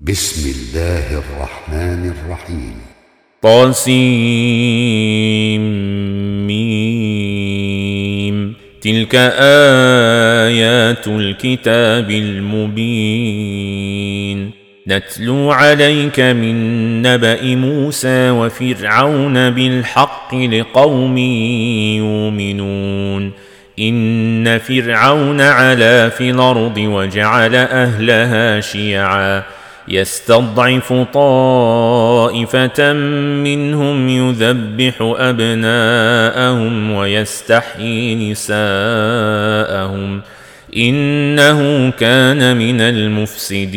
بسم الله الرحمن الرحيم. طاسيم تلك آيات الكتاب المبين. نتلو عليك من نبأ موسى وفرعون بالحق لقوم يؤمنون. إن فرعون علا في الأرض وجعل أهلها شيعاً. يستضعف طائفة منهم يذبح أبناءهم ويستحيي نساءهم. إنه كان من المفسدين.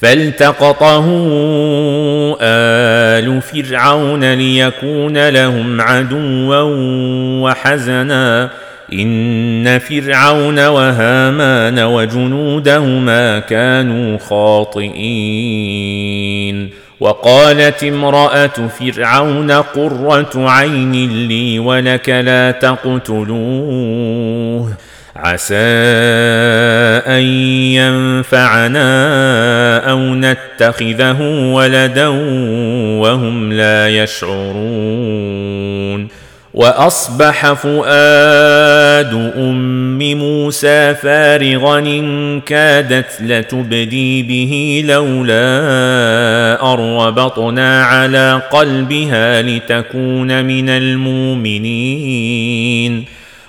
فالتقطه آل فرعون ليكون لهم عدوا وحزنا. إن فرعون وهامان وجنودهما كانوا خاطئين. وقالت امرأة فرعون قرة عين لي ولك لا تقتلوه. عسى أن ينفعنا أو نتخذه ولدا وهم لا يشعرون. وأصبح فؤاد أم موسى فارغا إن كادت لتبدي به لولا اربطنا على قلبها لتكون من المؤمنين.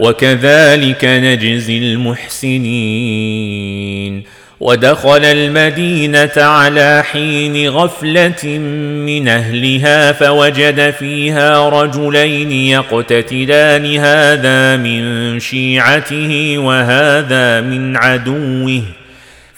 وكذلك نجزي المحسنين. ودخل المدينة على حين غفلة من أهلها فوجد فيها رجلين يقتتلان. هذا من شيعته وهذا من عدوه.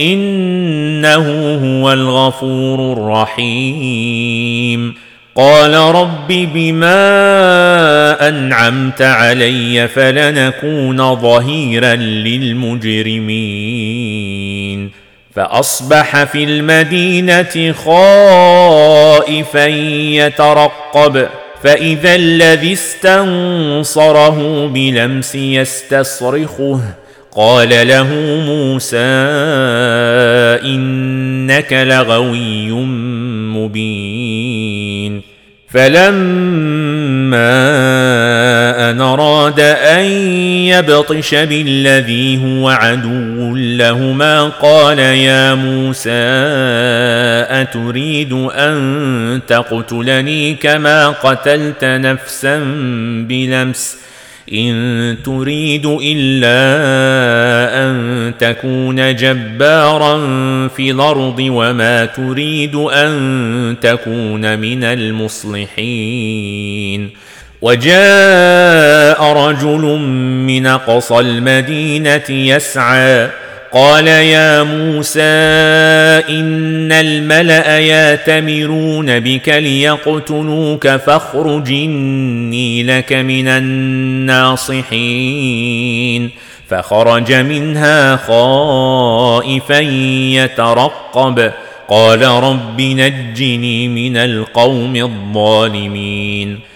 إنه هو الغفور الرحيم. قال رب بما أنعمت علي فلنكون ظهيرا للمجرمين. فأصبح في المدينة خائفا يترقب فإذا الذي استنصره بلمس يستصرخه. قال له موسى إنك لغوي مبين. فلما أن أراد أن يبطش بالذي هو عدو لهما قال يا موسى أتريد أن تقتلني كما قتلت نفسا بلمس؟ إن تريد إلا أن تكون جبارا في الأرض وما تريد أن تكون من المصلحين. وجاء رجل من قصى المدينة يسعى قال يا موسى إن الملأ ياتمرون بك ليقتلوك فاخرج إني لك من الناصحين. فخرج منها خائفا يترقب. قال رب نجني من القوم الظالمين.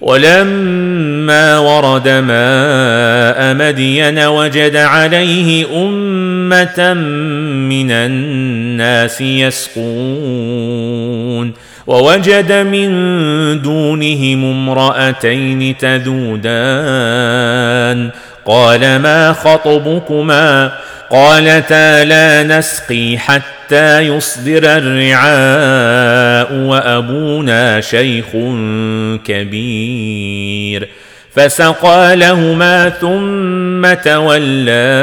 ولما ورد ماء مدين وجد عليه أمة من الناس يسقون ووجد من دونهم امرأتين تذودان قال ما خطبكما؟ قالتا لا نسقي حتى يصدر الرعاء وأبونا شيخ كبير. فسقى لهما ثم تولى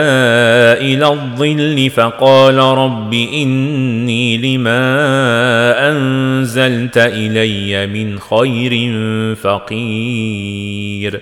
إلى الظل فقال رب إني لما أنزلت إلي من خير فقير.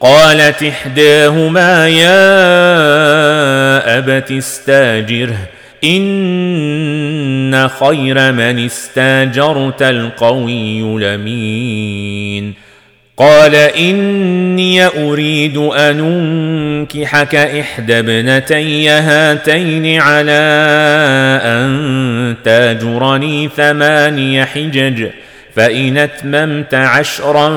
قالت إحداهما يا أبت استاجره إن خير من استاجرت القوي لمين قال إني أريد أن أنكحك إحدى ابنتي هاتين على أن تاجرني ثماني حجج. فإن أتممت عشرا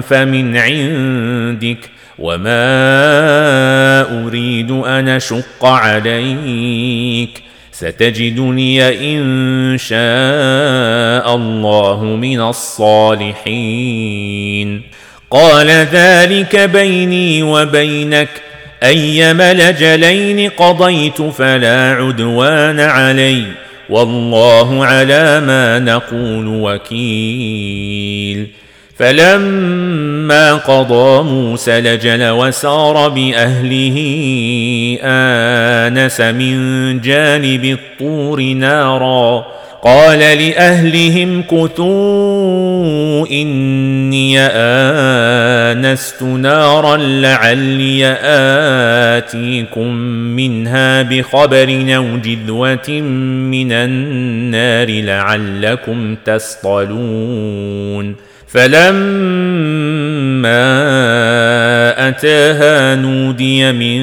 فمن عندك وما أريد أن أشق عليك ستجدني إن شاء الله من الصالحين. قال ذلك بيني وبينك. ايما لجلين قضيت فلا عدوان علي. والله على ما نقول وكيل. فلما قضى موسى لجل وسار بأهله آنس من جانب الطور نارا قال لأهلهم كثوا إني آنست نارا لعلي آتيكم منها بخبر أو جذوة من النار لعلكم تصطلون فلما أتاها نودي من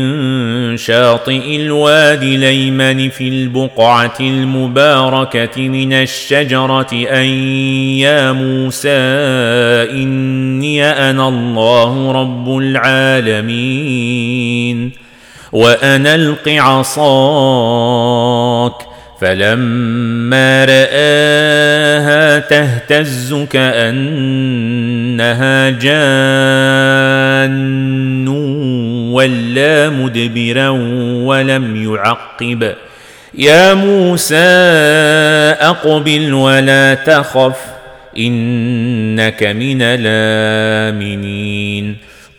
شاطئ الوادي الايمن في البقعة المباركة من الشجرة أن يا موسى إني أنا الله رب العالمين وأنا الق عصاك فلما رآها تهتز كأنها جان ولا مدبرا ولم يعقب. يا موسى أقبل ولا تخف إنك من الآمنين.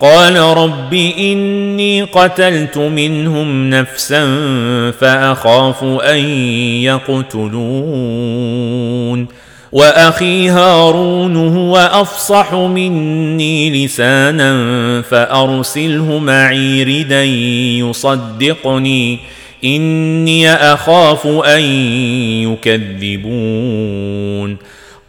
قال رب إني قتلت منهم نفسا فأخاف أن يقتلون وأخي هارون هو أفصح مني لسانا فأرسله معي ردا يصدقني إني أخاف أن يكذبون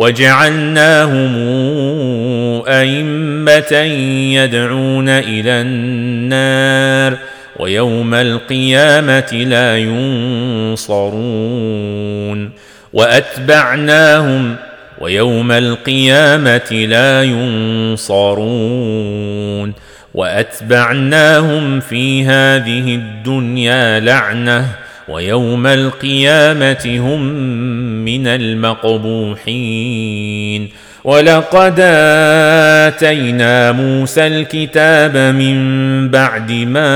وجعلناهم أئمة يدعون إلى النار ويوم القيامة لا ينصرون وأتبعناهم ويوم القيامة لا ينصرون وأتبعناهم في هذه الدنيا لعنة ويوم القيامة هم من المقبوحين. ولقد آتينا موسى الكتاب من بعد ما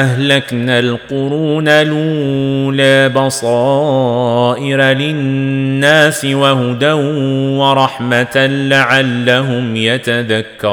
أهلكنا القرون الأولى بصائر للناس وهدى ورحمة لعلهم يتذكرون.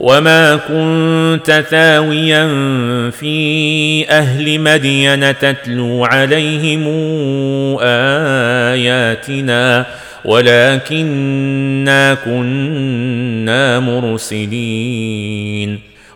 وما كنت ثاويا في أهل مدين تتلو عليهم اياتنا ولكنا كنا مرسلين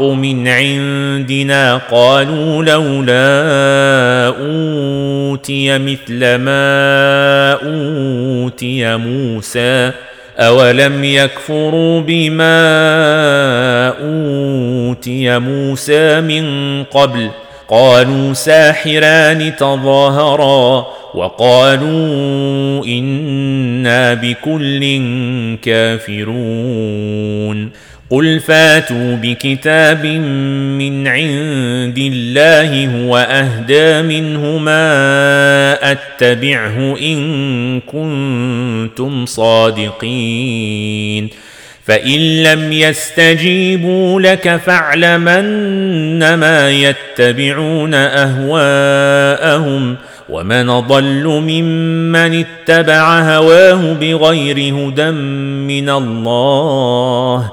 من عندنا قالوا لولا أوتي مثل ما أوتي موسى أولم يكفروا بما أوتي موسى من قبل قالوا ساحران تظاهرا وقالوا إنا بكل كافرون قل فاتوا بكتاب من عند الله هو اهدى منه ما اتبعه ان كنتم صادقين فان لم يستجيبوا لك فاعلمن ما يتبعون اهواءهم ومن ضل ممن اتبع هواه بغير هدى من الله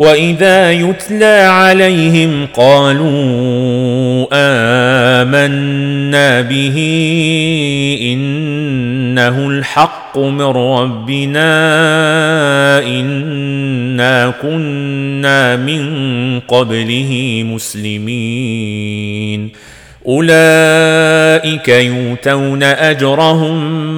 واذا يتلى عليهم قالوا امنا به انه الحق من ربنا انا كنا من قبله مسلمين اولئك يؤتون اجرهم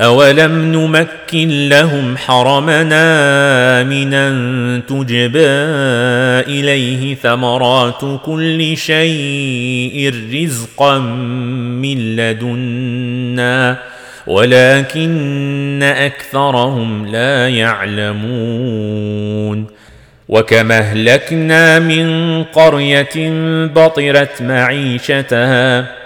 اولم نمكن لهم حرمنا امنا تجبى اليه ثمرات كل شيء رزقا من لدنا ولكن اكثرهم لا يعلمون وكما اهلكنا من قريه بطرت معيشتها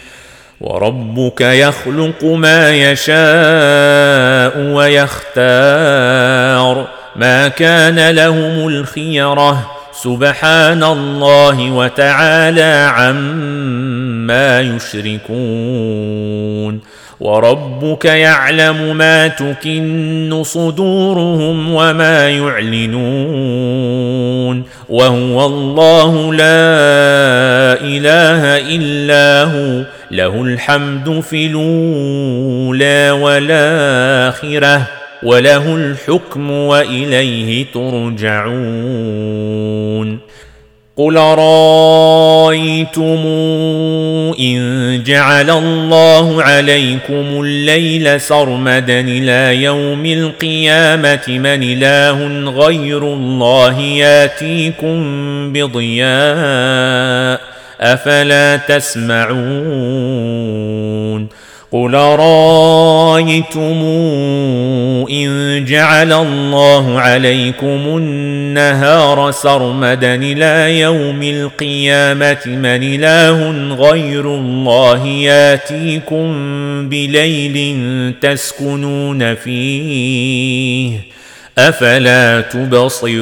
وربك يخلق ما يشاء ويختار. ما كان لهم الخيرة سبحان الله وتعالى عما يشركون. وربك يعلم ما تكن صدورهم وما يعلنون. وهو الله لا إله إلا هو. له الحمد في الأولى والآخرة وله الحكم وإليه ترجعون. قل رايتم ان جعل الله عليكم الليل سرمدا إلى يوم القيامه من اله غير الله ياتيكم بضياء أفلا تسمعون قل رأيتم إن جعل الله عليكم النهار سرمدا إلى يوم القيامة من إله غير الله ياتيكم بليل تسكنون فيه أفلا تبصرون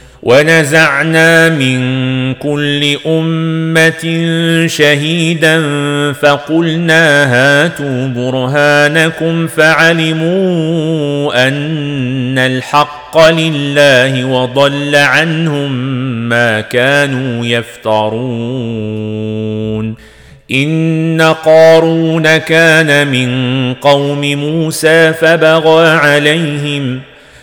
ونزعنا من كل أمة شهيدا فقلنا هاتوا برهانكم فعلموا أن الحق لله وضل عنهم ما كانوا يفترون. إن قارون كان من قوم موسى فبغى عليهم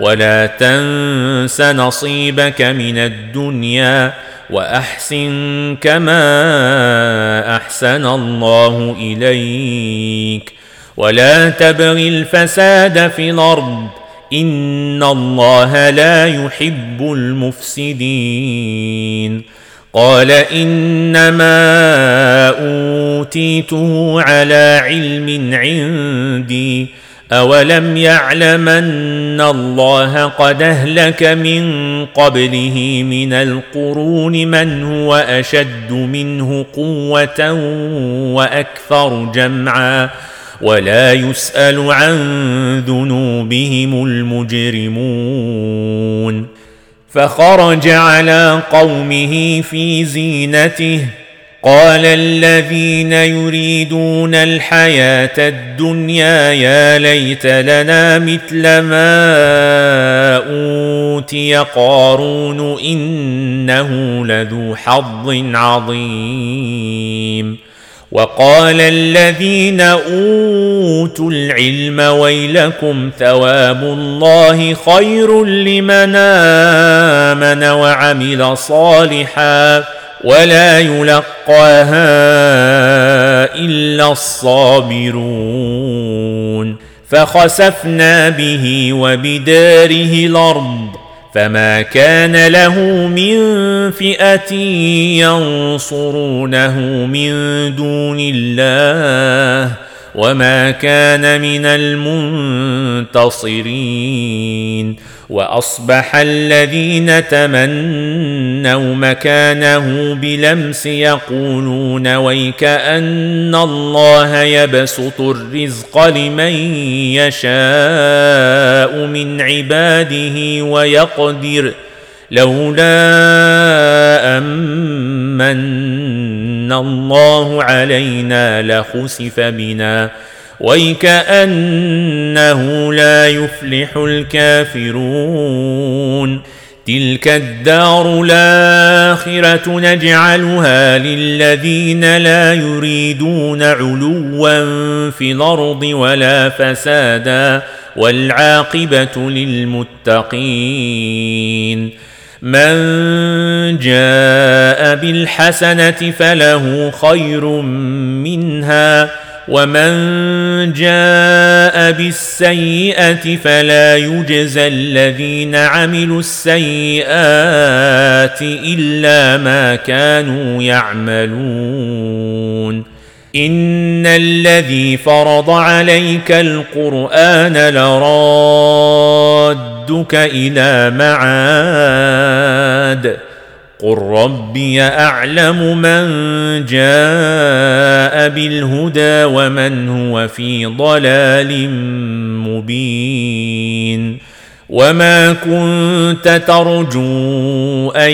ولا تنس نصيبك من الدنيا وأحسن كما أحسن الله إليك ولا تبغ الفساد في الأرض إن الله لا يحب المفسدين قال إنما أوتيته على علم عندي اولم يعلم ان الله قد اهلك من قبله من القرون من هو اشد منه قوه وأكثر جمعا ولا يسال عن ذنوبهم المجرمون فخرج على قومه في زينته قال الذين يريدون الحياة الدنيا يا ليت لنا مثل ما أوتي قارون إنه لذو حظ عظيم. وقال الذين أوتوا العلم ويلكم ثواب الله خير لمن آمن وعمل صالحا ولا يلقاها إلا الصابرون. فخسفنا به وبداره الأرض فما كان له من فئة ينصرونه من دون الله. وما كان من المنتصرين واصبح الذين تمنوا مكانه بلمس يقولون ويك ان الله يبسط الرزق لمن يشاء من عباده ويقدر لولا امن الله علينا لخسف بنا ويكانه لا يفلح الكافرون تلك الدار الاخره نجعلها للذين لا يريدون علوا في الأرض ولا فسادا والعاقبه للمتقين من جاء بالحسنة فله خير منها ومن جاء بالسيئة فلا يجزى الذين عملوا السيئات إلا ما كانوا يعملون. إن الذي فرض عليك القرآن لرادك إلى معاد. قل ربي اعلم من جاء بالهدى ومن هو في ضلال مبين. وما كنت ترجو ان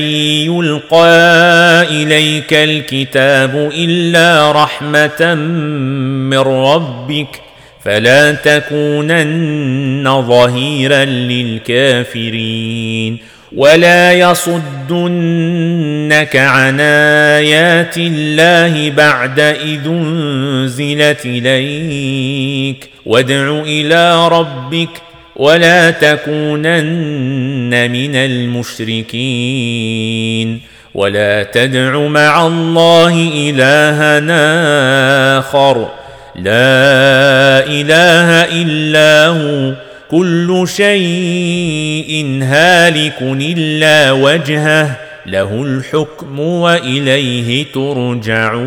يلقى اليك الكتاب الا رحمه من ربك فلا تكونن ظهيرا للكافرين ولا يصدنك عن آيات الله بعد إذ أنزلت إليك وادع إلى ربك ولا تكونن من المشركين ولا تدع مع الله الها آخر لا إله إلا هو كل شيء هالك إلا وجهه له الحكم وإليه ترجعون.